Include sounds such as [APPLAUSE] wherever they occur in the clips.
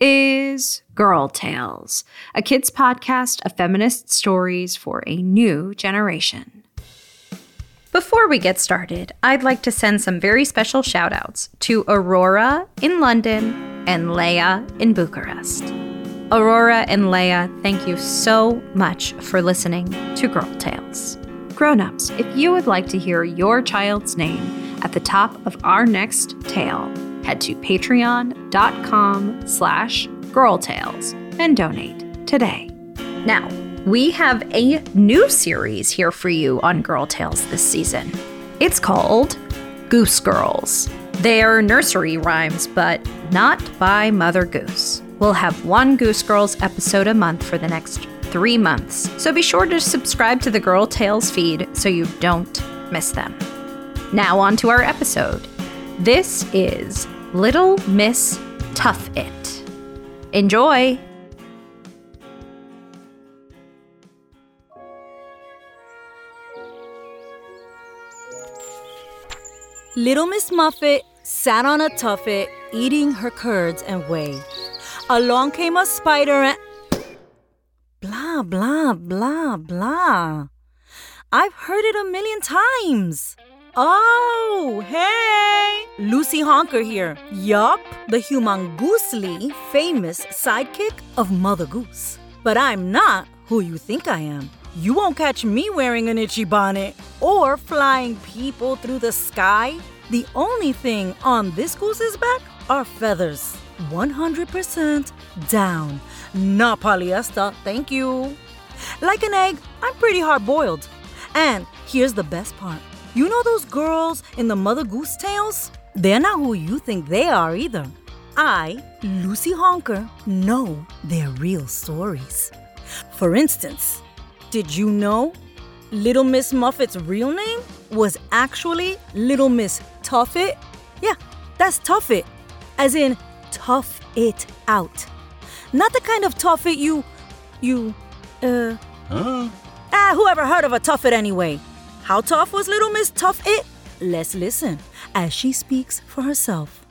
is Girl Tales, a kids' podcast of feminist stories for a new generation. Before we get started, I'd like to send some very special shout outs to Aurora in London and Leia in Bucharest. Aurora and Leia, thank you so much for listening to Girl Tales. Grown-ups, if you would like to hear your child's name at the top of our next tale, head to patreon.com slash girltales and donate today. Now, we have a new series here for you on Girl Tales this season. It's called Goose Girls. They're nursery rhymes, but not by Mother Goose. We'll have one Goose Girls episode a month for the next three months, so be sure to subscribe to the Girl Tales feed so you don't miss them. Now, on to our episode. This is Little Miss Tough It. Enjoy! Little Miss Muffet sat on a tuffet, eating her curds and whey. Along came a spider and. Blah, blah, blah, blah. I've heard it a million times. Oh, hey! Lucy Honker here. Yup, the humongousely famous sidekick of Mother Goose. But I'm not who you think I am. You won't catch me wearing an itchy bonnet or flying people through the sky. The only thing on this goose's back are feathers. 100% down. Not polyester, thank you. Like an egg, I'm pretty hard boiled. And here's the best part you know those girls in the Mother Goose tales? They're not who you think they are either. I, Lucy Honker, know their real stories. For instance, did you know Little Miss Muffet's real name was actually Little Miss Tuffet? Yeah, that's Tuffet, as in tough it out. Not the kind of Tuffet you, you, uh, Huh? ah, whoever heard of a Tuffet anyway? How tough was Little Miss Tough It? Let's listen as she speaks for herself.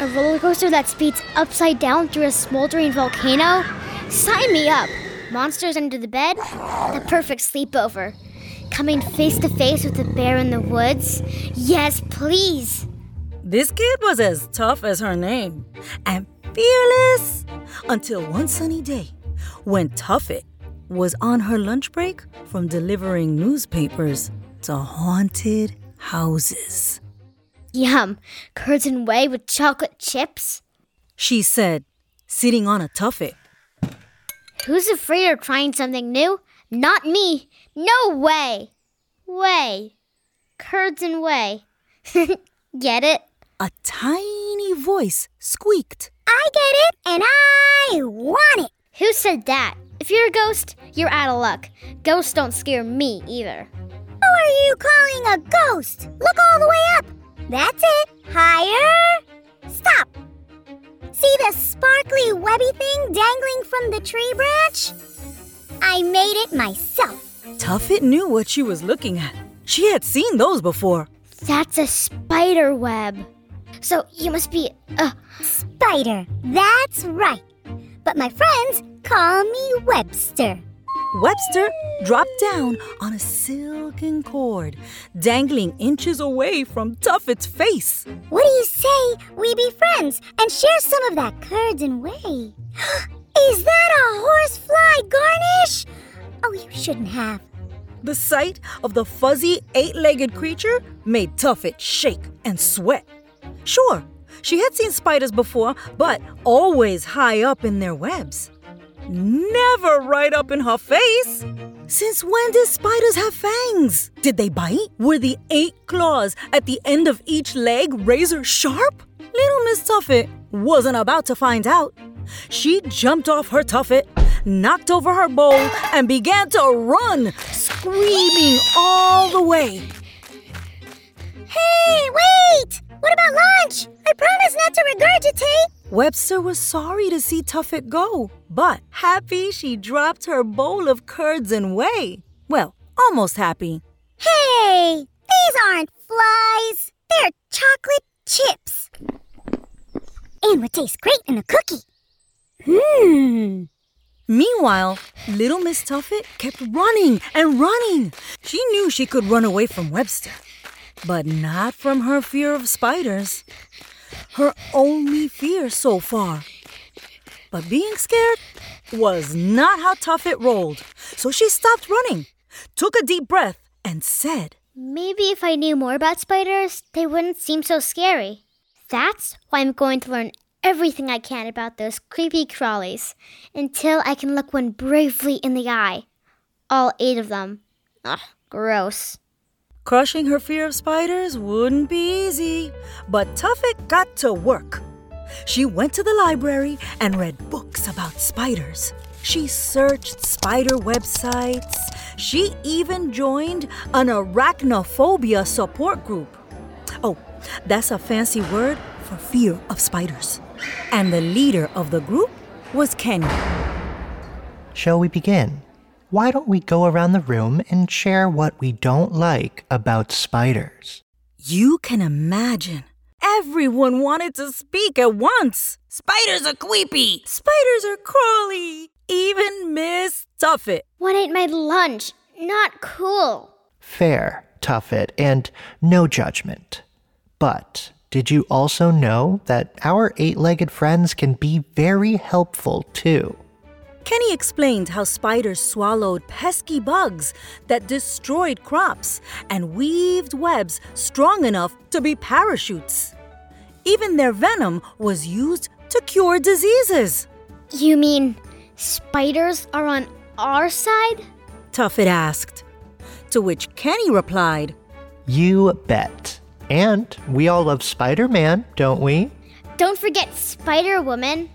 A roller coaster that speeds upside down through a smoldering volcano? Sign me up! Monsters under the bed? The perfect sleepover. Coming face to face with a bear in the woods? Yes, please! This kid was as tough as her name and fearless until one sunny day when Tuffet was on her lunch break from delivering newspapers to haunted houses. Yum, curds and whey with chocolate chips? She said, sitting on a tuffet. Who's afraid of trying something new? Not me. No way. Way. Curds and whey. [LAUGHS] Get it? A tiny voice squeaked. I get it, and I want it. Who said that? If you're a ghost, you're out of luck. Ghosts don't scare me either. Who are you calling a ghost? Look all the way up. That's it. Higher. Stop. See the sparkly webby thing dangling from the tree branch? I made it myself. Tuffet knew what she was looking at. She had seen those before. That's a spider web. So you must be a spider. That's right. But my friends call me Webster. Webster dropped down on a silken cord, dangling inches away from Tuffet's face. What do you say we be friends and share some of that curds and whey? [GASPS] Is that a horsefly garnish? Oh, you shouldn't have. The sight of the fuzzy, eight legged creature made Tuffet shake and sweat. Sure, she had seen spiders before, but always high up in their webs. Never right up in her face. Since when did spiders have fangs? Did they bite? Were the eight claws at the end of each leg razor sharp? Little Miss Tuffet wasn't about to find out. She jumped off her tuffet, knocked over her bowl, and began to run, screaming all the way. Hey, wait! What about lunch? I promise not to regurgitate. Webster was sorry to see Tuffet go, but happy she dropped her bowl of curds and whey. Well, almost happy. Hey, these aren't flies. They're chocolate chips. And would taste great in a cookie. Hmm. Meanwhile, little Miss Tuffet kept running and running. She knew she could run away from Webster, but not from her fear of spiders. Her only fear so far. But being scared was not how tough it rolled. So she stopped running, took a deep breath, and said, Maybe if I knew more about spiders, they wouldn't seem so scary. That's why I'm going to learn everything I can about those creepy crawlies until I can look one bravely in the eye. All eight of them. Ugh, gross. Crushing her fear of spiders wouldn't be easy, but Tuffet got to work. She went to the library and read books about spiders. She searched spider websites. She even joined an arachnophobia support group. Oh, that's a fancy word for fear of spiders. And the leader of the group was Kenny. Shall we begin? Why don't we go around the room and share what we don't like about spiders? You can imagine. Everyone wanted to speak at once. Spiders are creepy. Spiders are crawly. Even Miss Tuffet. What ate my lunch? Not cool. Fair, Tuffet, and no judgment. But did you also know that our eight legged friends can be very helpful too? Kenny explained how spiders swallowed pesky bugs that destroyed crops and weaved webs strong enough to be parachutes. Even their venom was used to cure diseases. You mean spiders are on our side? Tuffet asked. To which Kenny replied, You bet. And we all love Spider Man, don't we? Don't forget Spider Woman.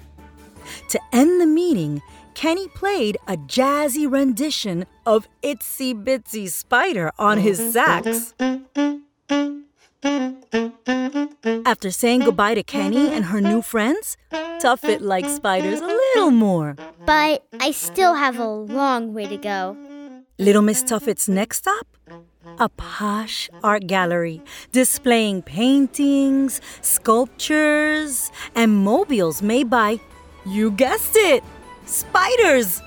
To end the meeting, Kenny played a jazzy rendition of Itsy Bitsy Spider on his sax. After saying goodbye to Kenny and her new friends, Tuffet liked spiders a little more. But I still have a long way to go. Little Miss Tuffet's next stop? A posh art gallery displaying paintings, sculptures, and mobiles made by, you guessed it, spiders.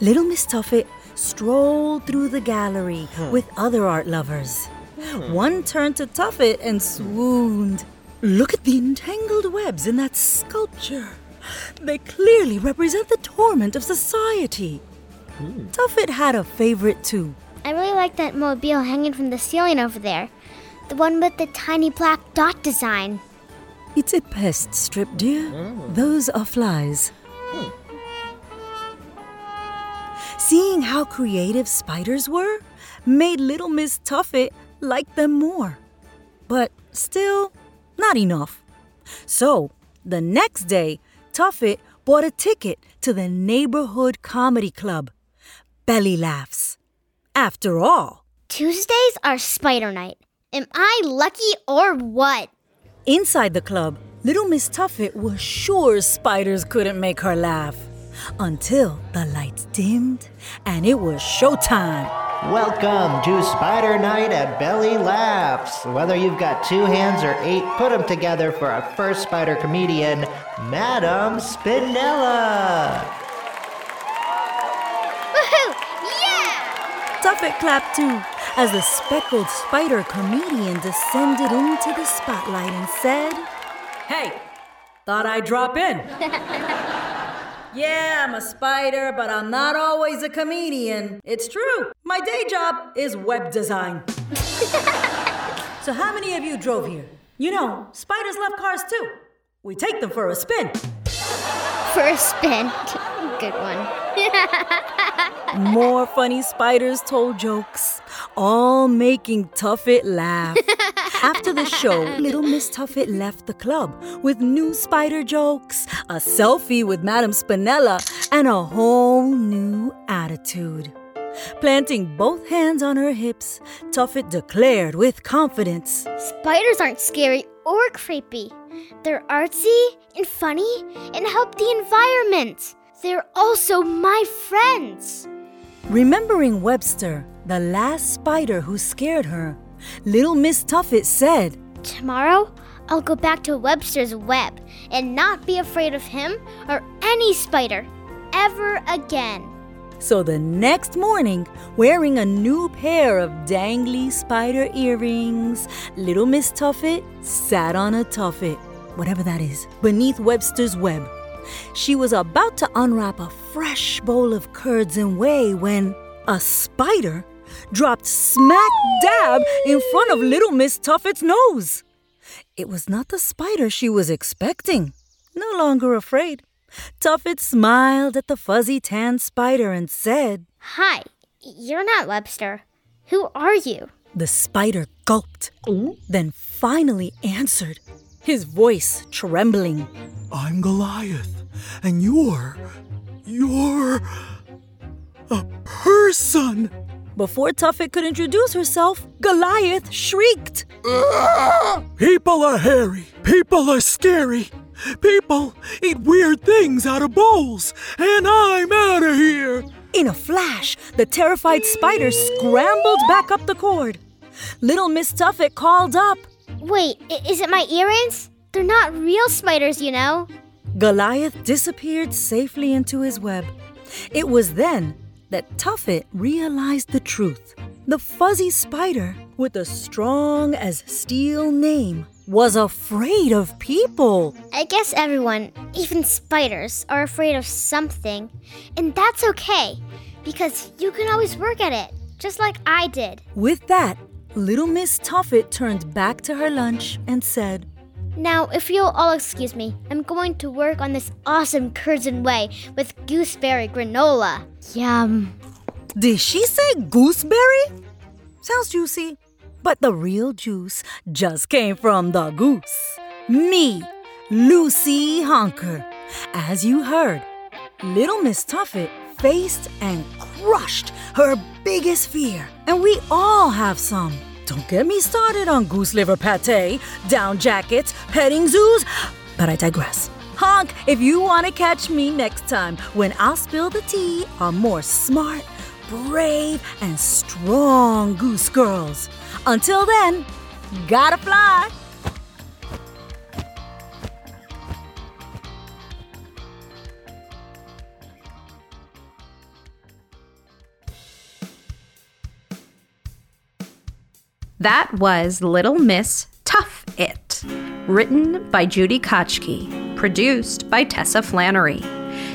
Little Miss Tuffet strolled through the gallery hmm. with other art lovers. Hmm. One turned to Tuffet and swooned. Look at the entangled webs in that sculpture. They clearly represent the torment of society. Hmm. Tuffet had a favorite too. I really like that mobile hanging from the ceiling over there. The one with the tiny black dot design. It's a pest strip, dear. Those are flies. Seeing how creative spiders were made little Miss Tuffet like them more. But still, not enough. So, the next day, Tuffet bought a ticket to the neighborhood comedy club, Belly Laughs. After all, Tuesdays are spider night. Am I lucky or what? Inside the club, little Miss Tuffet was sure spiders couldn't make her laugh. Until the lights dimmed and it was showtime. Welcome to Spider Night at Belly Laughs. Whether you've got two hands or eight, put them together for our first spider comedian, Madame Spinella. Woohoo! Yeah! Tuffet clapped too as the speckled spider comedian descended into the spotlight and said, Hey, thought I'd drop in. [LAUGHS] yeah, I'm a spider, but I'm not always a comedian. It's true. My day job is web design. [LAUGHS] so, how many of you drove here? You know, spiders love cars too. We take them for a spin. For a spin. [LAUGHS] Good one. [LAUGHS] More funny spiders told jokes, all making Tuffet laugh. After the show, little Miss Tuffet left the club with new spider jokes, a selfie with Madame Spinella, and a whole new attitude. Planting both hands on her hips, Tuffet declared with confidence Spiders aren't scary or creepy. They're artsy and funny and help the environment. They're also my friends. Remembering Webster, the last spider who scared her, little Miss Tuffet said, Tomorrow, I'll go back to Webster's web and not be afraid of him or any spider ever again. So the next morning, wearing a new pair of dangly spider earrings, little Miss Tuffet sat on a tuffet, whatever that is, beneath Webster's web. She was about to unwrap a fresh bowl of curds and whey when a spider dropped smack dab in front of little Miss Tuffet's nose. It was not the spider she was expecting. No longer afraid, Tuffet smiled at the fuzzy tan spider and said, Hi, you're not Webster. Who are you? The spider gulped, then finally answered, his voice trembling. I'm Goliath, and you're. you're. a person! Before Tuffet could introduce herself, Goliath shrieked. [LAUGHS] People are hairy, people are scary. People eat weird things out of bowls, and I'm out of here! In a flash, the terrified spider scrambled back up the cord. Little Miss Tuffet called up. Wait, is it my earrings? They're not real spiders, you know. Goliath disappeared safely into his web. It was then that Tuffet realized the truth. The fuzzy spider, with a strong as steel name, was afraid of people. I guess everyone, even spiders, are afraid of something. And that's okay, because you can always work at it, just like I did. With that, little Miss Tuffet turned back to her lunch and said, Now, if you'll all excuse me, I'm going to work on this awesome curds and whey with gooseberry granola. Yum. Did she say gooseberry? Sounds juicy. But the real juice just came from the goose. Me, Lucy Honker. As you heard, little Miss Tuffet faced and crushed her biggest fear. And we all have some. Don't get me started on goose liver pate, down jackets, petting zoos, but I digress. Honk, if you want to catch me next time when I'll spill the tea on more smart, brave, and strong goose girls. Until then, gotta fly. That was Little Miss Tough It, written by Judy Kochke, produced by Tessa Flannery,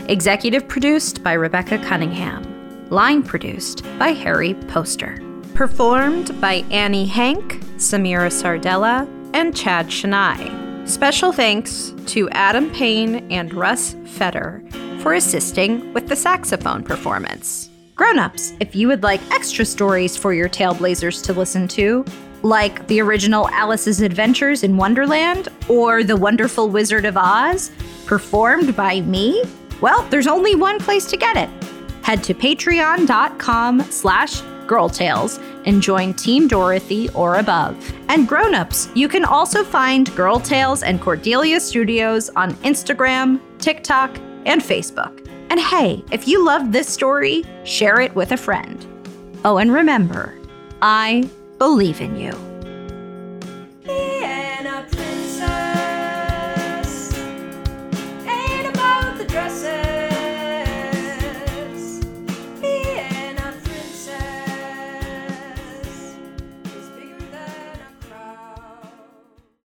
executive produced by Rebecca Cunningham. Line produced by Harry Poster. Performed by Annie Hank, Samira Sardella, and Chad Shania. Special thanks to Adam Payne and Russ Feder for assisting with the saxophone performance. Grown-ups, if you would like extra stories for your Tailblazers to listen to, like the original Alice's Adventures in Wonderland or The Wonderful Wizard of Oz, performed by me, well, there's only one place to get it. Head to patreon.com slash girltales and join Team Dorothy or above. And grown-ups, you can also find Girl Tales and Cordelia Studios on Instagram, TikTok, and Facebook. And hey, if you love this story, share it with a friend. Oh, and remember, I believe in you.